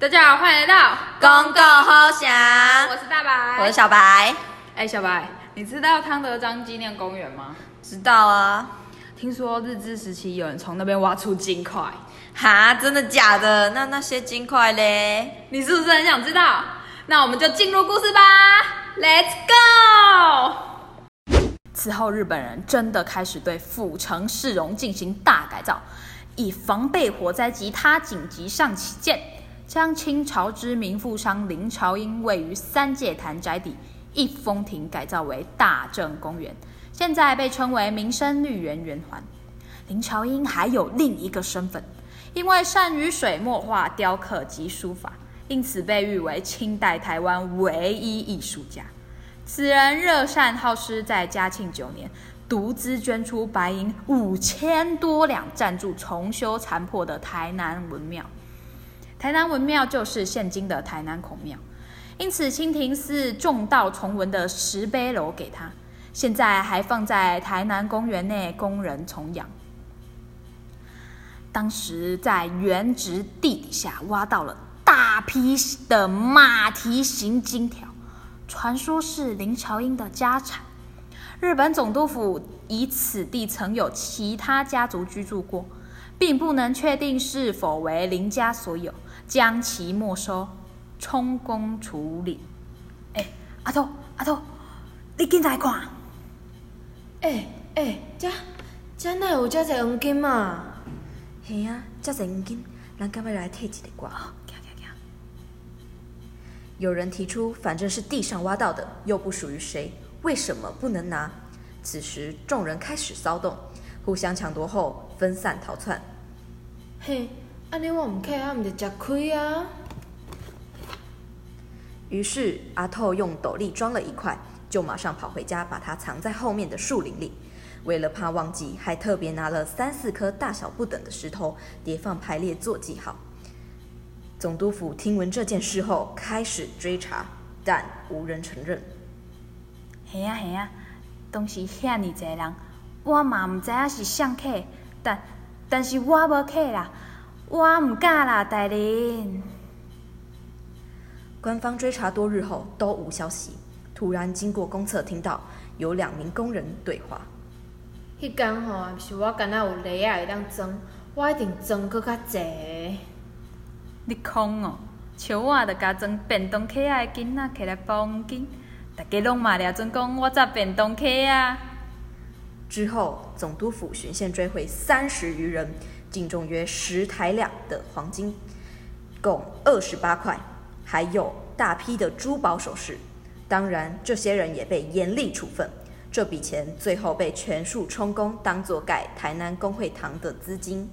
大家好，欢迎来到公共好想，我是大白，我是小白，哎，小白，你知道汤德章纪念公园吗？知道啊。听说日治时期有人从那边挖出金块，哈，真的假的？那那些金块嘞？你是不是很想知道？那我们就进入故事吧，Let's go！此后，日本人真的开始对府城市容进行大改造，以防备火灾及他紧急上起见，将清朝知名富商林朝英位于三界潭宅邸一风亭改造为大正公园。现在被称为民生绿园圆环。林朝英还有另一个身份，因为善于水墨画、雕刻及书法，因此被誉为清代台湾唯一艺术家。此人热善好施，在嘉庆九年独资捐出白银五千多两，赞助重修残破的台南文庙。台南文庙就是现今的台南孔庙，因此清廷寺众道重文的石碑楼给他。现在还放在台南公园内供人崇仰。当时在原址地底下挖到了大批的马蹄形金条，传说是林朝英的家产。日本总督府以此地曾有其他家族居住过，并不能确定是否为林家所有，将其没收，充公处理。哎，阿头阿头，你进来看。哎哎，这这哪有这侪黄金嘛？嘿啊，这侪黄金，咱干要来摕一个挂？有人提出，反正是地上挖到的，又不属于谁，为什么不能拿？此时众人开始骚动，互相抢夺后分散逃窜。嘿，安尼我唔客，我唔得吃亏啊！于是阿透用斗笠装了一块。就马上跑回家，把它藏在后面的树林里。为了怕忘记，还特别拿了三四颗大小不等的石头叠放排列做记号。总督府听闻这件事后，开始追查，但无人承认。系啊系啊，当时遐尼济人，我嘛唔知影是谁客，但但是我无客啦，我唔敢啦，大人。官方追查多日后都无消息。突然经过公厕，听到有两名工人对话。迄天吼，是我敢若有雷啊会当装，我一定装搁较济。你空哦，像我着加装便当盒仔的囡仔起来包黄金，大家拢骂了准讲我扎便当盒啊。之后，总督府巡线追回三十余人，净重约十台两的黄金，共二十八块，还有大批的珠宝首饰。当然，这些人也被严厉处分。这笔钱最后被全数充公，当做盖台南公会堂的资金。